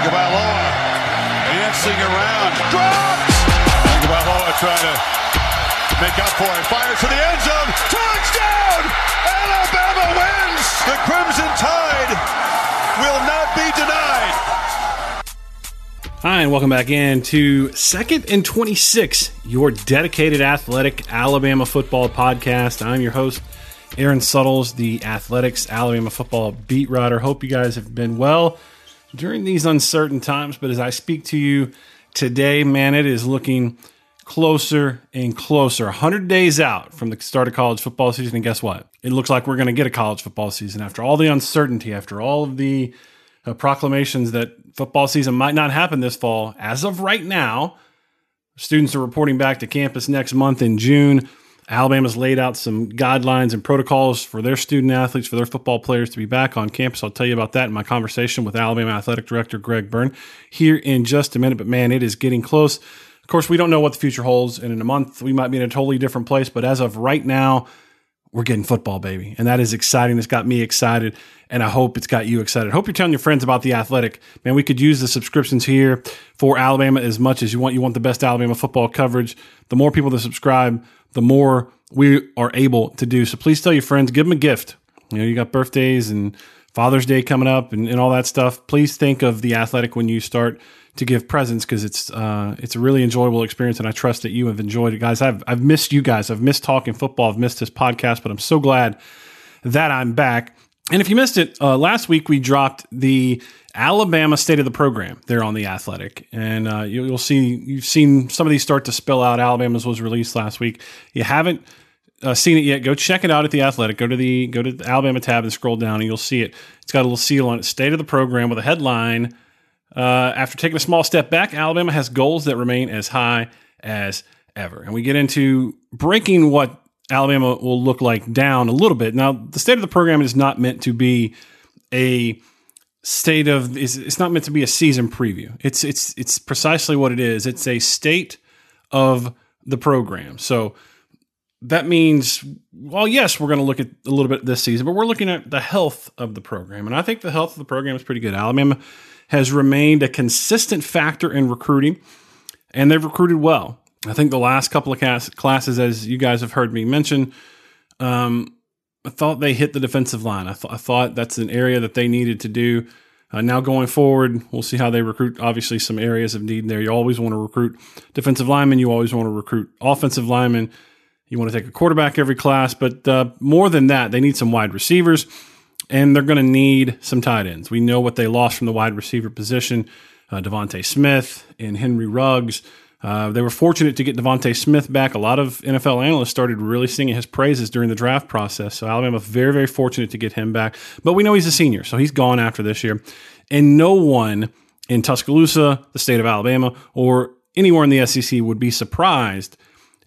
Tagovailoa dancing around, drops. Tagovailoa trying to make up for it, fires to the end zone, touchdown! Alabama wins. The Crimson Tide will not be denied. Hi, and welcome back in to Second and 26, your dedicated athletic Alabama football podcast. I'm your host, Aaron Suttles, the Athletic's Alabama football beat writer. Hope you guys have been well during these uncertain times. But as I speak to you today, man, it is looking closer and closer. 100 days out from the start of college football season. And guess what? It looks like we're going to get a college football season after all the uncertainty, after all of the uh, proclamations that football season might not happen this fall. As of right now, students are reporting back to campus next month in June. Alabama's laid out some guidelines and protocols for their student athletes, for their football players to be back on campus. I'll tell you about that in my conversation with Alabama Athletic Director Greg Byrne here in just a minute. But man, it is getting close. Of course, we don't know what the future holds, and in a month, we might be in a totally different place. But as of right now, we're getting football, baby. And that is exciting. It's got me excited, and I hope it's got you excited. Hope you're telling your friends about the athletic. Man, we could use the subscriptions here for Alabama as much as you want. You want the best Alabama football coverage. The more people that subscribe, the more we are able to do. So please tell your friends, give them a gift. You know, you got birthdays and Father's Day coming up and, and all that stuff. Please think of the athletic when you start to give presents because it's uh, it's a really enjoyable experience, and I trust that you have enjoyed it, guys. I've I've missed you guys. I've missed talking football. I've missed this podcast, but I'm so glad that I'm back. And if you missed it, uh, last week we dropped the Alabama state of the program there on the Athletic, and uh, you'll, you'll see you've seen some of these start to spill out. Alabama's was released last week. You haven't uh, seen it yet, go check it out at the Athletic. Go to the go to the Alabama tab and scroll down, and you'll see it. It's got a little seal on it, "State of the Program," with a headline. Uh, after taking a small step back, Alabama has goals that remain as high as ever, and we get into breaking what Alabama will look like down a little bit. Now, the state of the program is not meant to be a state of is it's not meant to be a season preview. It's it's it's precisely what it is. It's a state of the program. So that means, well, yes, we're going to look at a little bit this season, but we're looking at the health of the program. And I think the health of the program is pretty good. Alabama has remained a consistent factor in recruiting, and they've recruited well. I think the last couple of classes, as you guys have heard me mention, um, I thought they hit the defensive line. I, th- I thought that's an area that they needed to do. Uh, now going forward, we'll see how they recruit. Obviously, some areas of need there. You always want to recruit defensive linemen. You always want to recruit offensive linemen. You want to take a quarterback every class, but uh, more than that, they need some wide receivers, and they're going to need some tight ends. We know what they lost from the wide receiver position: uh, DeVonta Smith and Henry Ruggs. Uh, they were fortunate to get DeVonta Smith back. A lot of NFL analysts started really singing his praises during the draft process. So Alabama very, very fortunate to get him back. But we know he's a senior, so he's gone after this year. And no one in Tuscaloosa, the state of Alabama, or anywhere in the SEC would be surprised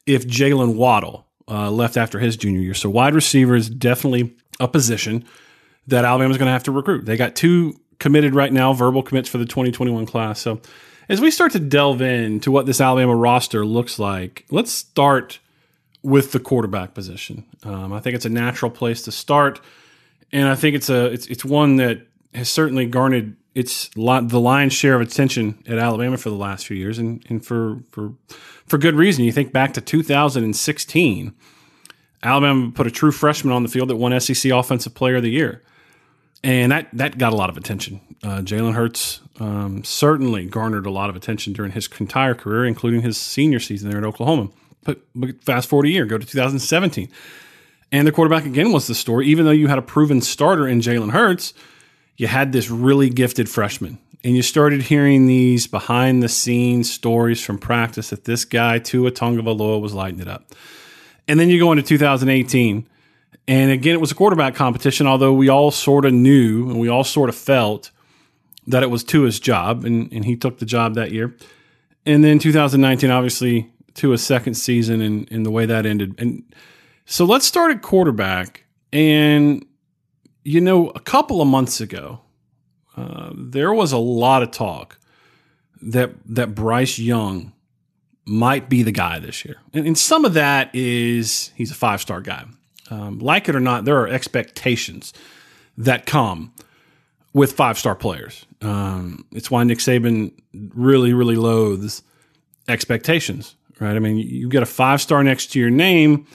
if Jaylen Waddle uh, left after his junior year. So wide receiver is definitely a position that Alabama's going to have to recruit. They got two committed right now, verbal commits for the 2021 class. So as we start to delve into what this Alabama roster looks like, let's start with the quarterback position. Um, I think it's a natural place to start, and I think it's a it's it's one that has certainly garnered its lot, the lion's share of attention at Alabama for the last few years, and and for for for good reason. You think back to 2016, Alabama put a true freshman on the field that won SEC Offensive Player of the Year, and that that got a lot of attention. Uh, Jalen Hurts um, certainly garnered a lot of attention during his entire career, including his senior season there at Oklahoma. But, but fast forward a year, go to 2017, and the quarterback again was the story. Even though you had a proven starter in Jalen Hurts, you had this really gifted freshman and you started hearing these behind the scenes stories from practice that this guy, Tua Tagovailoa, was lighting it up. And then you go into 2018, and again, it was a quarterback competition, although we all sort of knew and we all sort of felt that it was Tua's job, and, and he took the job that year. And then 2019, obviously, Tua's second season and, and the way that ended. And so let's start at quarterback. And, you know, a couple of months ago, uh, there was a lot of talk that that Bryce Young might be the guy this year, and, and some of that is he's a five star guy. Um, like it or not, there are expectations that come with five star players. Um, it's why Nick Saban really, really loathes expectations, right? I mean, you get a five star next to your name,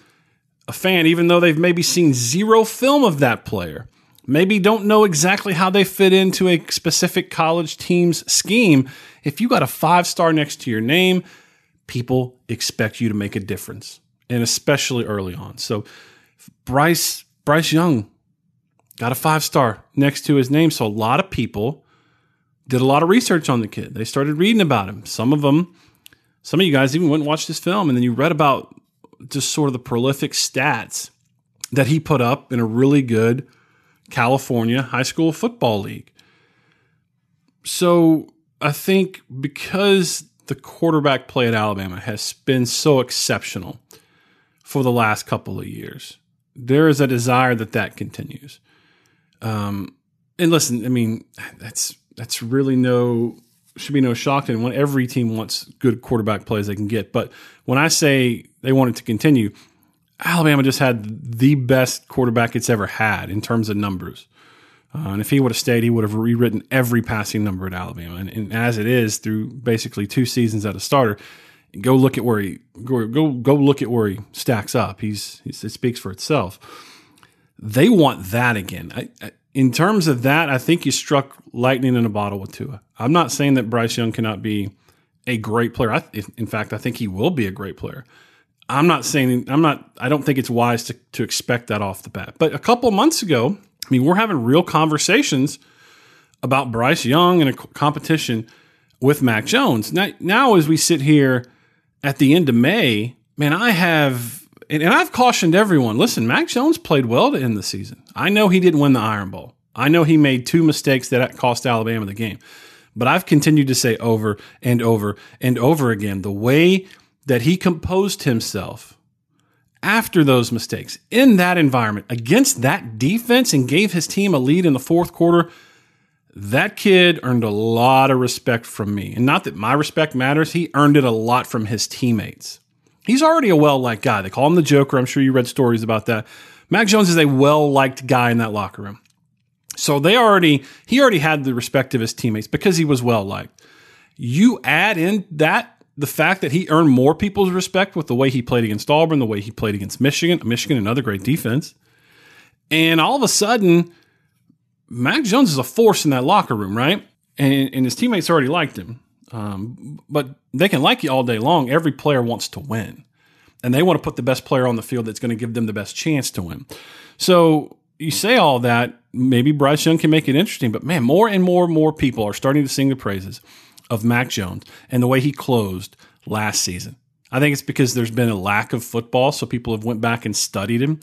a fan, even though they've maybe seen zero film of that player, maybe don't know exactly how they fit into a specific college team's scheme. If you got a five star next to your name, people expect you to make a difference, and especially early on. So, Bryce Bryce Young got a five star next to his name. So a lot of people did a lot of research on the kid. They started reading about him. Some of them, some of you guys even went and watched this film, and then you read about just sort of the prolific stats that he put up in a really good California high school football league. So I think because the quarterback play at Alabama has been so exceptional for the last couple of years, there is a desire that that continues. Um, and listen, I mean, that's that's really no should be no shock to anyone. Every team wants good quarterback plays they can get, but when I say they want it to continue, Alabama just had the best quarterback it's ever had in terms of numbers. Uh, and if he would have stayed, he would have rewritten every passing number at Alabama. And, and, as it is, through basically two seasons at a starter, go look at where he go go, go look at where he stacks up. He's, he's it speaks for itself. They want that again. I, I, in terms of that, I think you struck lightning in a bottle with Tua. I'm not saying that Bryce Young cannot be a great player. I, in fact, I think he will be a great player. I'm not saying I'm not. I don't think it's wise to to expect that off the bat. But a couple months ago, I mean, we're having real conversations about Bryce Young and a competition with Mac Jones. Now, now as we sit here at the end of May, man, I have and, and I've cautioned everyone listen, Mac Jones played well to end the season. I know he didn't win the Iron Bowl. I know he made two mistakes that cost Alabama the game. But I've continued to say over and over and over again the way that he composed himself after those mistakes in that environment against that defense and gave his team a lead in the fourth quarter. That kid earned a lot of respect from me. And not that my respect matters, he earned it a lot from his teammates. He's already a well liked guy. They call him the Joker. I'm sure you read stories about that. Mac Jones is a well liked guy in that locker room. So they already, he already had the respect of his teammates because he was well liked. You add in that the fact that he earned more people's respect with the way he played against Auburn, the way he played against Michigan, Michigan, another great defense. And all of a sudden, Mac Jones is a force in that locker room, right? And, and his teammates already liked him. Um, but they can like you all day long. Every player wants to win, and they want to put the best player on the field that's going to give them the best chance to win. So you say all that, maybe Bryce Young can make it interesting, but man, more and more and more people are starting to sing the praises of Mac Jones and the way he closed last season. I think it's because there's been a lack of football, so people have went back and studied him.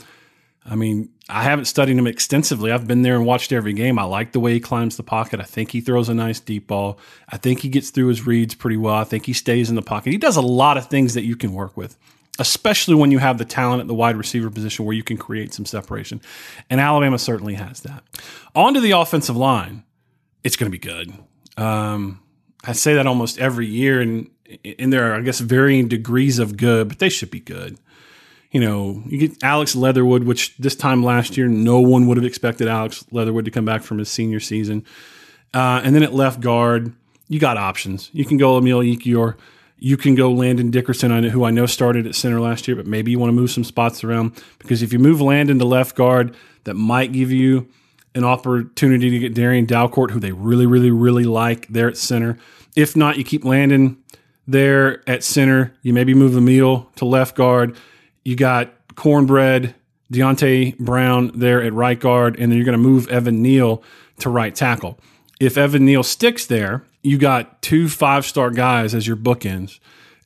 I mean, I haven't studied him extensively. I've been there and watched every game. I like the way he climbs the pocket. I think he throws a nice deep ball. I think he gets through his reads pretty well. I think he stays in the pocket. He does a lot of things that you can work with, especially when you have the talent at the wide receiver position where you can create some separation. And Alabama certainly has that. On to the offensive line. It's going to be good. Um, I say that almost every year, and, and there are, I guess, varying degrees of good, but they should be good you know, you get Alex Leatherwood, which this time last year, no one would have expected Alex Leatherwood to come back from his senior season. Uh, and then at left guard, you got options. You can go Emil Ekiyor. You can go Landon Dickerson, who I know started at center last year, but maybe you want to move some spots around because if you move Landon to left guard, that might give you an opportunity to get Darrian Dalcourt, who they really, really, really like there at center. If not, you keep Landon there at center. You maybe move Emil to left guard you got Cornbread, Deonte Brown there at right guard, and then you're going to move Evan Neal to right tackle. If Evan Neal sticks there, you got two five star guys as your bookends,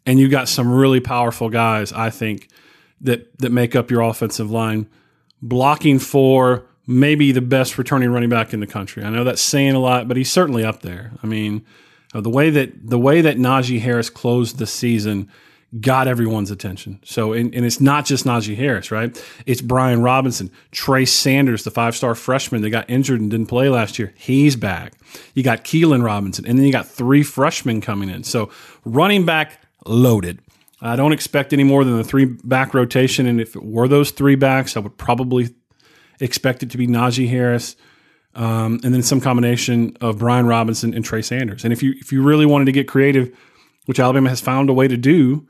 and you got some really powerful guys, I think, that that make up your offensive line, blocking for maybe the best returning running back in the country. I know that's saying a lot, but he's certainly up there. I mean, uh, the way that the way that Najee Harris closed the season got everyone's attention. So, and, and, it's not just Najee Harris, right? It's Brian Robinson, Trey Sanders, the five star freshman that got injured and didn't play last year. He's back. You got Keilan Robinson, and then you got three freshmen coming in. So, running back loaded. I don't expect any more than the three back rotation. And if it were those three backs, I would probably expect it to be Najee Harris, um, and then some combination of Brian Robinson and Trey Sanders. And if you if you really wanted to get creative, which Alabama has found a way to do,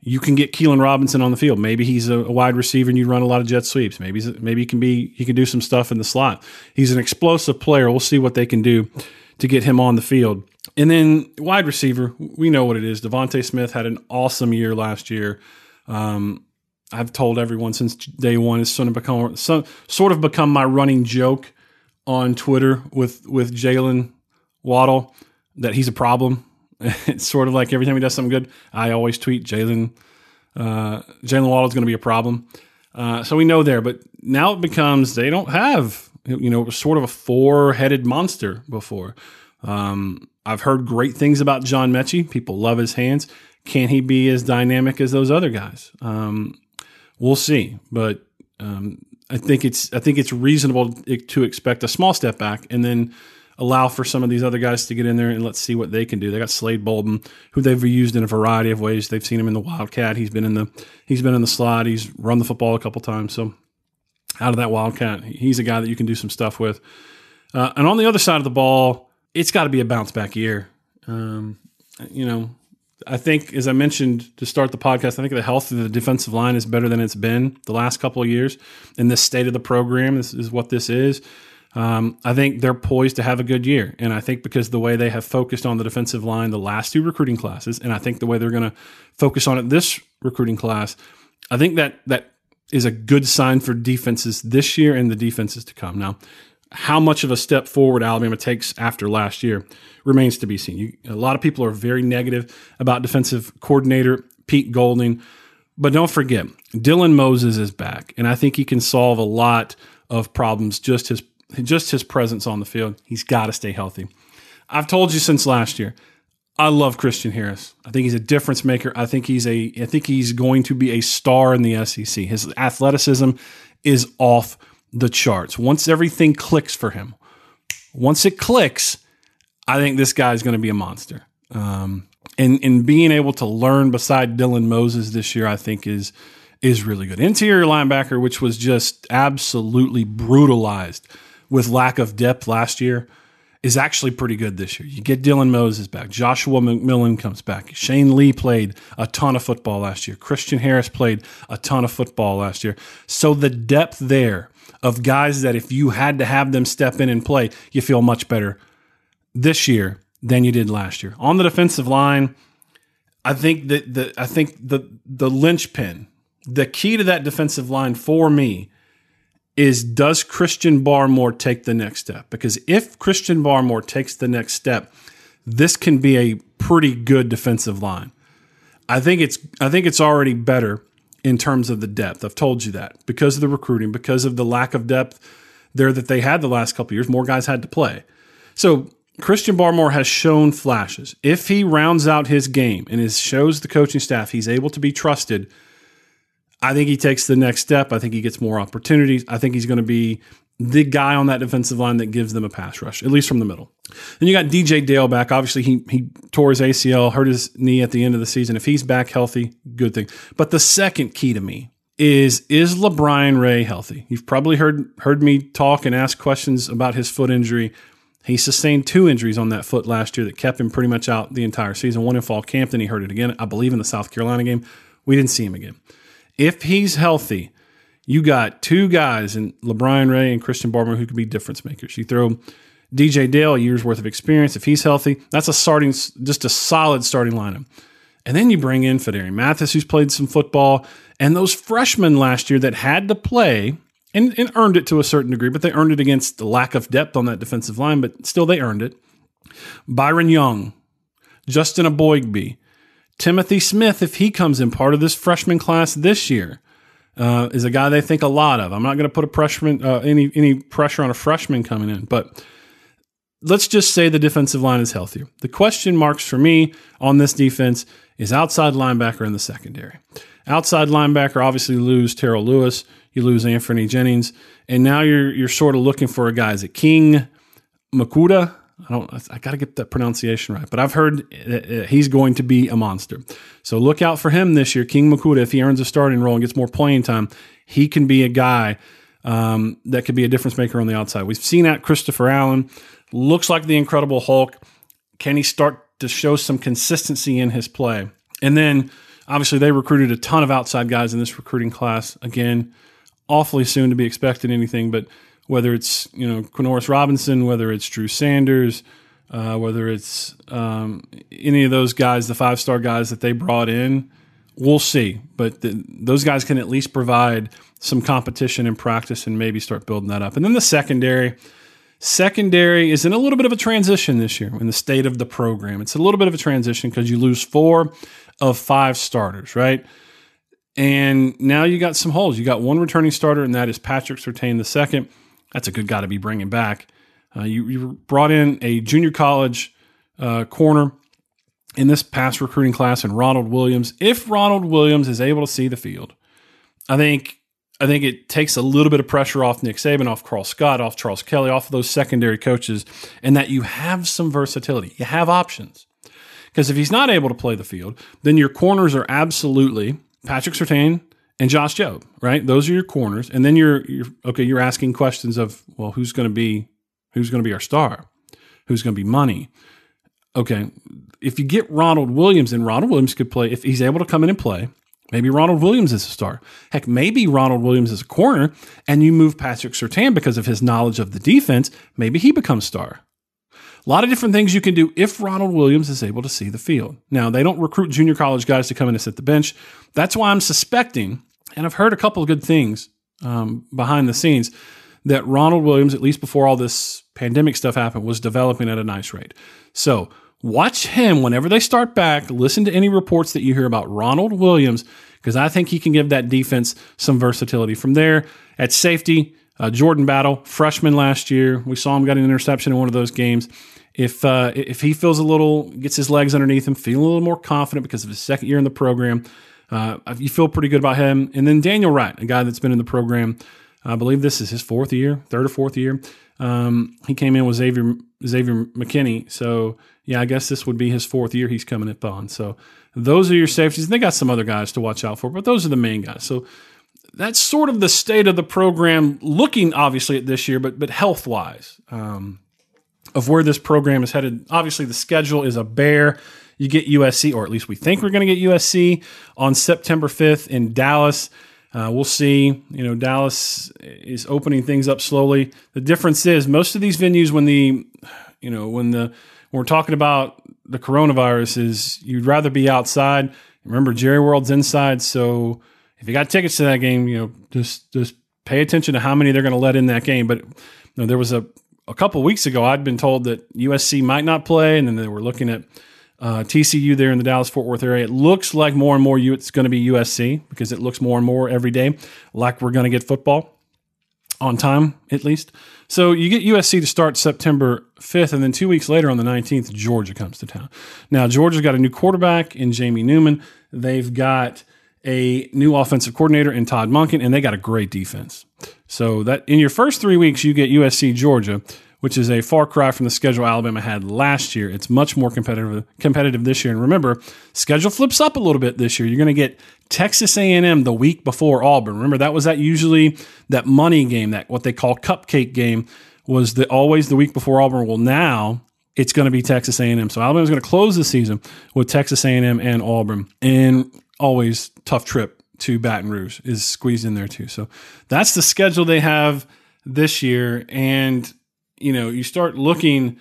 you can get Keilan Robinson on the field. Maybe he's a, wide receiver and you run a lot of jet sweeps. Maybe maybe he can be he can do some stuff in the slot. He's an explosive player. We'll see what they can do to get him on the field. And then wide receiver, we know what it is. DeVonta Smith had an awesome year last year. Um, I've told everyone since day one it's sort of become sort of become my running joke on Twitter with with Jaylen Waddle that he's a problem. it's sort of like every time he does something good, I always tweet Jaylen uh, Jaylen is going to be a problem. Uh, so we know there, but now it becomes they don't have you know sort of a four headed monster before. Um, I've heard great things about John Metchie. People love his hands. Can he be as dynamic as those other guys? Um, we'll see. But um, I think it's I think it's reasonable to expect a small step back and then allow for some of these other guys to get in there and let's see what they can do. They got Slade Bolden, who they've used in a variety of ways. They've seen him in the Wildcat. He's been in the he's been in the slot. He's run the football a couple times. So out of that Wildcat, he's a guy that you can do some stuff with. Uh, and on the other side of the ball, it's got to be a bounce back year. Um, you know, I think, as I mentioned to start the podcast, I think the health of the defensive line is better than it's been the last couple of years. In this state of the program, this is what this is. Um, I think they're poised to have a good year. And I think because the way they have focused on the defensive line the last two recruiting classes, and I think the way they're going to focus on it this recruiting class, I think that that is a good sign for defenses this year and the defenses to come. Now, how much of a step forward Alabama takes after last year remains to be seen. You, a lot of people are very negative about defensive coordinator Pete Golding, but don't forget, Dylan Moses is back, and I think he can solve a lot of problems just his just his presence on the field. He's got to stay healthy. I've told you since last year. I love Christian Harris. I think he's a difference maker. I think he's a I think he's going to be a star in the SEC. His athleticism is off the charts. Once everything clicks for him, once it clicks, I think this guy is going to be a monster. Um, and and being able to learn beside Dylan Moses this year, I think is is really good. Interior linebacker, which was just absolutely brutalized with lack of depth last year, is actually pretty good this year. You get Dylan Moses back. Joshua McMillon comes back. Shane Lee played a ton of football last year. Christian Harris played a ton of football last year. So the depth there of guys that if you had to have them step in and play, you feel much better this year than you did last year. On the defensive line, I think that the I think the the linchpin, the key to that defensive line for me is does Christian Barmore take the next step? Because if Christian Barmore takes the next step, this can be a pretty good defensive line. I think it's I think it's already better in terms of the depth. I've told you that because of the recruiting, because of the lack of depth there that they had the last couple years, more guys had to play. So Christian Barmore has shown flashes. If he rounds out his game and is, shows the coaching staff he's able to be trusted, I think he takes the next step. I think he gets more opportunities. I think he's going to be the guy on that defensive line that gives them a pass rush, at least from the middle. Then you got DJ Dale back. Obviously, he he tore his ACL, hurt his knee at the end of the season. If he's back healthy, good thing. But the second key to me is is LaBryan Ray healthy? You've probably heard heard me talk and ask questions about his foot injury. He sustained two injuries on that foot last year that kept him pretty much out the entire season. One in fall camp, then he hurt it again, I believe, in the South Carolina game. We didn't see him again. If he's healthy, you got two guys in LaBryan Ray and Christian Barmore who could be difference makers. You throw DJ Dale a year's worth of experience. If he's healthy, that's a starting, just a solid starting lineup. And then you bring in Phidarian Mathis, who's played some football, and those freshmen last year that had to play and, and earned it to a certain degree, but they earned it against the lack of depth on that defensive line, but still they earned it. Byron Young, Justin Eboigbe, Timothy Smith, if he comes in part of this freshman class this year, uh, is a guy they think a lot of. I'm not going to put a freshman uh, any any pressure on a freshman coming in, but let's just say the defensive line is healthier. The question marks for me on this defense is outside linebacker in the secondary. Outside linebacker, obviously lose Terrell Lewis, you lose Anthony Jennings, and now you're you're sort of looking for a guy. Is it King Mwikuta? I don't. I got to get that pronunciation right, but I've heard uh, uh, he's going to be a monster. So look out for him this year, King Mwikuta, If he earns a starting role and gets more playing time, he can be a guy um, that could be a difference maker on the outside. We've seen that Christopher Allen looks like the Incredible Hulk. Can he start to show some consistency in his play? And then obviously they recruited a ton of outside guys in this recruiting class. Again, awfully soon to be expecting anything, but whether it's you know Quandarrius Robinson, whether it's Drew Sanders, uh, whether it's um, any of those guys, the five star guys that they brought in, we'll see. But the, those guys can at least provide some competition and practice and maybe start building that up. And then the secondary. Secondary is in a little bit of a transition this year in the state of the program. It's a little bit of a transition because you lose four of five starters, right? And now you got some holes. You got one returning starter, and that is Patrick Surtain the second. That's a good guy to be bringing back. Uh, you, you, brought in a junior college uh, corner in this past recruiting class and Ronald Williams. If Ronald Williams is able to see the field, I think I think it takes a little bit of pressure off Nick Saban, off Karl Scott, off Charles Kelly, off of those secondary coaches, and that you have some versatility. You have options. Because if he's not able to play the field, then your corners are absolutely Patrick Surtain and Josh Jobe, right? Those are your corners. And then you're, you're okay, you're asking questions of, well, who's going to be who's going to be our star? Who's going to be money? Okay, if you get Ronald Williams, and Ronald Williams could play if he's able to come in and play, Maybe Ronald Williams is a star. Heck, maybe Ronald Williams is a corner and you move Patrick Surtain because of his knowledge of the defense. Maybe he becomes star. A lot of different things you can do if Ronald Williams is able to see the field. Now, they don't recruit junior college guys to come in and sit the bench. That's why I'm suspecting, and I've heard a couple of good things um, behind the scenes, that Ronald Williams, at least before all this pandemic stuff happened, was developing at a nice rate. So, Watch him whenever they start back. Listen to any reports that you hear about Ronald Williams because I think he can give that defense some versatility. From there, at safety, uh, Jordan Battle, freshman last year, we saw him got an interception in one of those games. If uh, if he feels a little, gets his legs underneath him, feeling a little more confident because of his second year in the program, uh, you feel pretty good about him. And then Daniel Wright, a guy that's been in the program, I believe this is his fourth year, third or fourth year. Um, he came in with Xavier Xavier McKinney, so yeah, I guess this would be his fourth year he's coming up on. So those are your safeties. They got some other guys to watch out for, but those are the main guys. So that's sort of the state of the program, looking obviously at this year, but but health wise, um, of where this program is headed. Obviously, the schedule is a bear. You get USC, or at least we think we're going to get USC on September 5th in Dallas. Uh, we'll see. You know, Dallas is opening things up slowly. The difference is most of these venues, when the, you know, when the when we're talking about the coronavirus is you'd rather be outside. Remember, Jerry World's inside, so if you got tickets to that game, you know, just just pay attention to how many they're going to let in that game. But you know, there was a a couple weeks ago, I'd been told that USC might not play, and then they were looking at uh, TCU there in the Dallas Fort Worth area. It looks like more and more it's going to be USC because it looks more and more every day like we're going to get football on time at least. So you get USC to start September 5th, and then two weeks later on the 19th, Georgia comes to town. Now, Georgia's got a new quarterback in Jamie Newman. They've got a new offensive coordinator in Todd Monken, and they got a great defense. So that in your first three weeks, you get USC Georgia which is a far cry from the schedule Alabama had last year. It's much more competitive competitive this year. And remember, schedule flips up a little bit this year. You're going to get Texas A&M the week before Auburn. Remember that was that usually that money game, that what they call cupcake game was the always the week before Auburn. Well, now it's going to be Texas A&M. So Alabama's going to close the season with Texas A&M and Auburn, and always tough trip to Baton Rouge is squeezed in there too. So that's the schedule they have this year, and you know, you start looking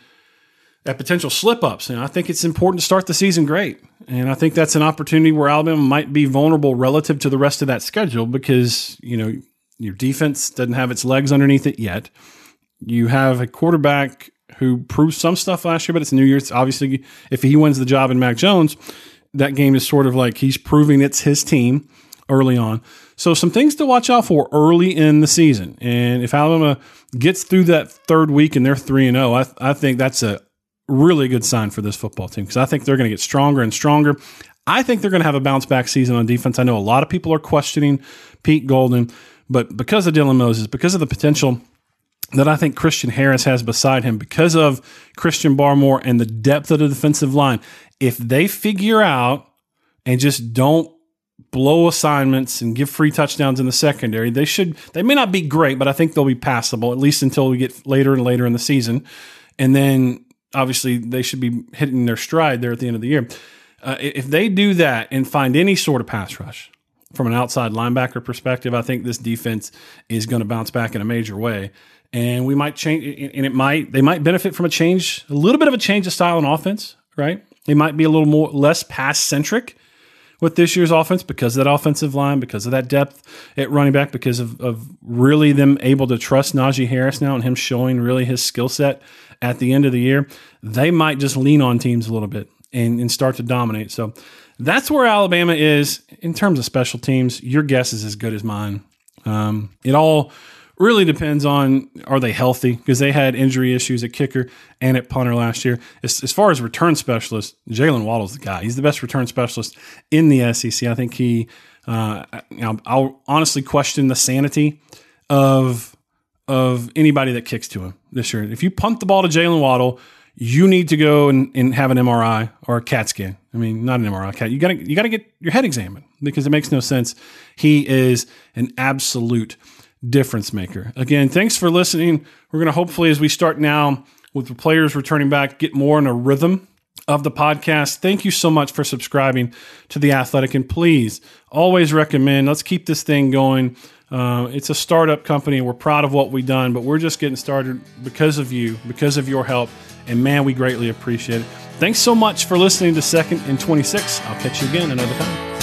at potential slip ups. And I think it's important to start the season great. And I think that's an opportunity where Alabama might be vulnerable relative to the rest of that schedule because, you know, your defense doesn't have its legs underneath it yet. You have a quarterback who proved some stuff last year, but it's New year. Year's. Obviously, if he wins the job in Mac Jones, that game is sort of like he's proving it's his team early on. So some things to watch out for early in the season. And if Alabama gets through that third week and they're 3 and 0, I, I think that's a really good sign for this football team because I think they're going to get stronger and stronger. I think they're going to have a bounce back season on defense. I know a lot of people are questioning Pete Golding, but because of Dylan Moses, because of the potential that I think Christian Harris has beside him, because of Christian Barmore and the depth of the defensive line, if they figure out and just don't blow assignments and give free touchdowns in the secondary. They should they may not be great, but I think they'll be passable at least until we get later and later in the season. And then obviously they should be hitting their stride there at the end of the year. Uh, if they do that and find any sort of pass rush from an outside linebacker perspective, I think this defense is going to bounce back in a major way. And we might change, and it might they might benefit from a change, a little bit of a change of style in offense, right? It might be a little more less pass centric with this year's offense because of that offensive line, because of that depth at running back, because of, of really them able to trust Najee Harris now and him showing really his skill set at the end of the year. They might just lean on teams a little bit and, and start to dominate. So that's where Alabama is in terms of special teams. Your guess is as good as mine. Um, it all really depends on are they healthy because they had injury issues at kicker and at punter last year. As, as far as return specialist, Jaylen Waddle's the guy. He's the best return specialist in the SEC. I think he. Uh, you know, I'll honestly question the sanity of of anybody that kicks to him this year. If you punt the ball to Jaylen Waddle, you need to go and, and have an MRI or a CAT scan. I mean, not an MRI, CAT. You got to you got to get your head examined because it makes no sense. He is an absolute difference maker. Again, thanks for listening. We're going to hopefully, as we start now with the players returning back, get more in a rhythm of the podcast. Thank you so much for subscribing to The Athletic. And please always recommend, let's keep this thing going. Uh, it's a startup company. We're proud of what we've done, but we're just getting started because of you, because of your help. And man, we greatly appreciate it. Thanks so much for listening to Second and 26. I'll catch you again another time.